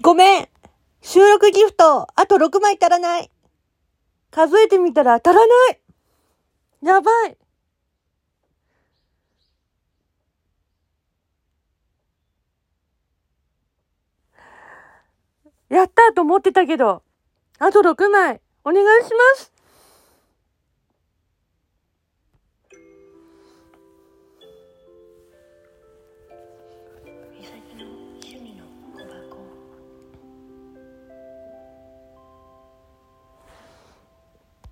ごめん。収録ギフト、あと6枚足らない。数えてみたら足らない。やばい。やったと思ってたけど、あと6枚、お願いします。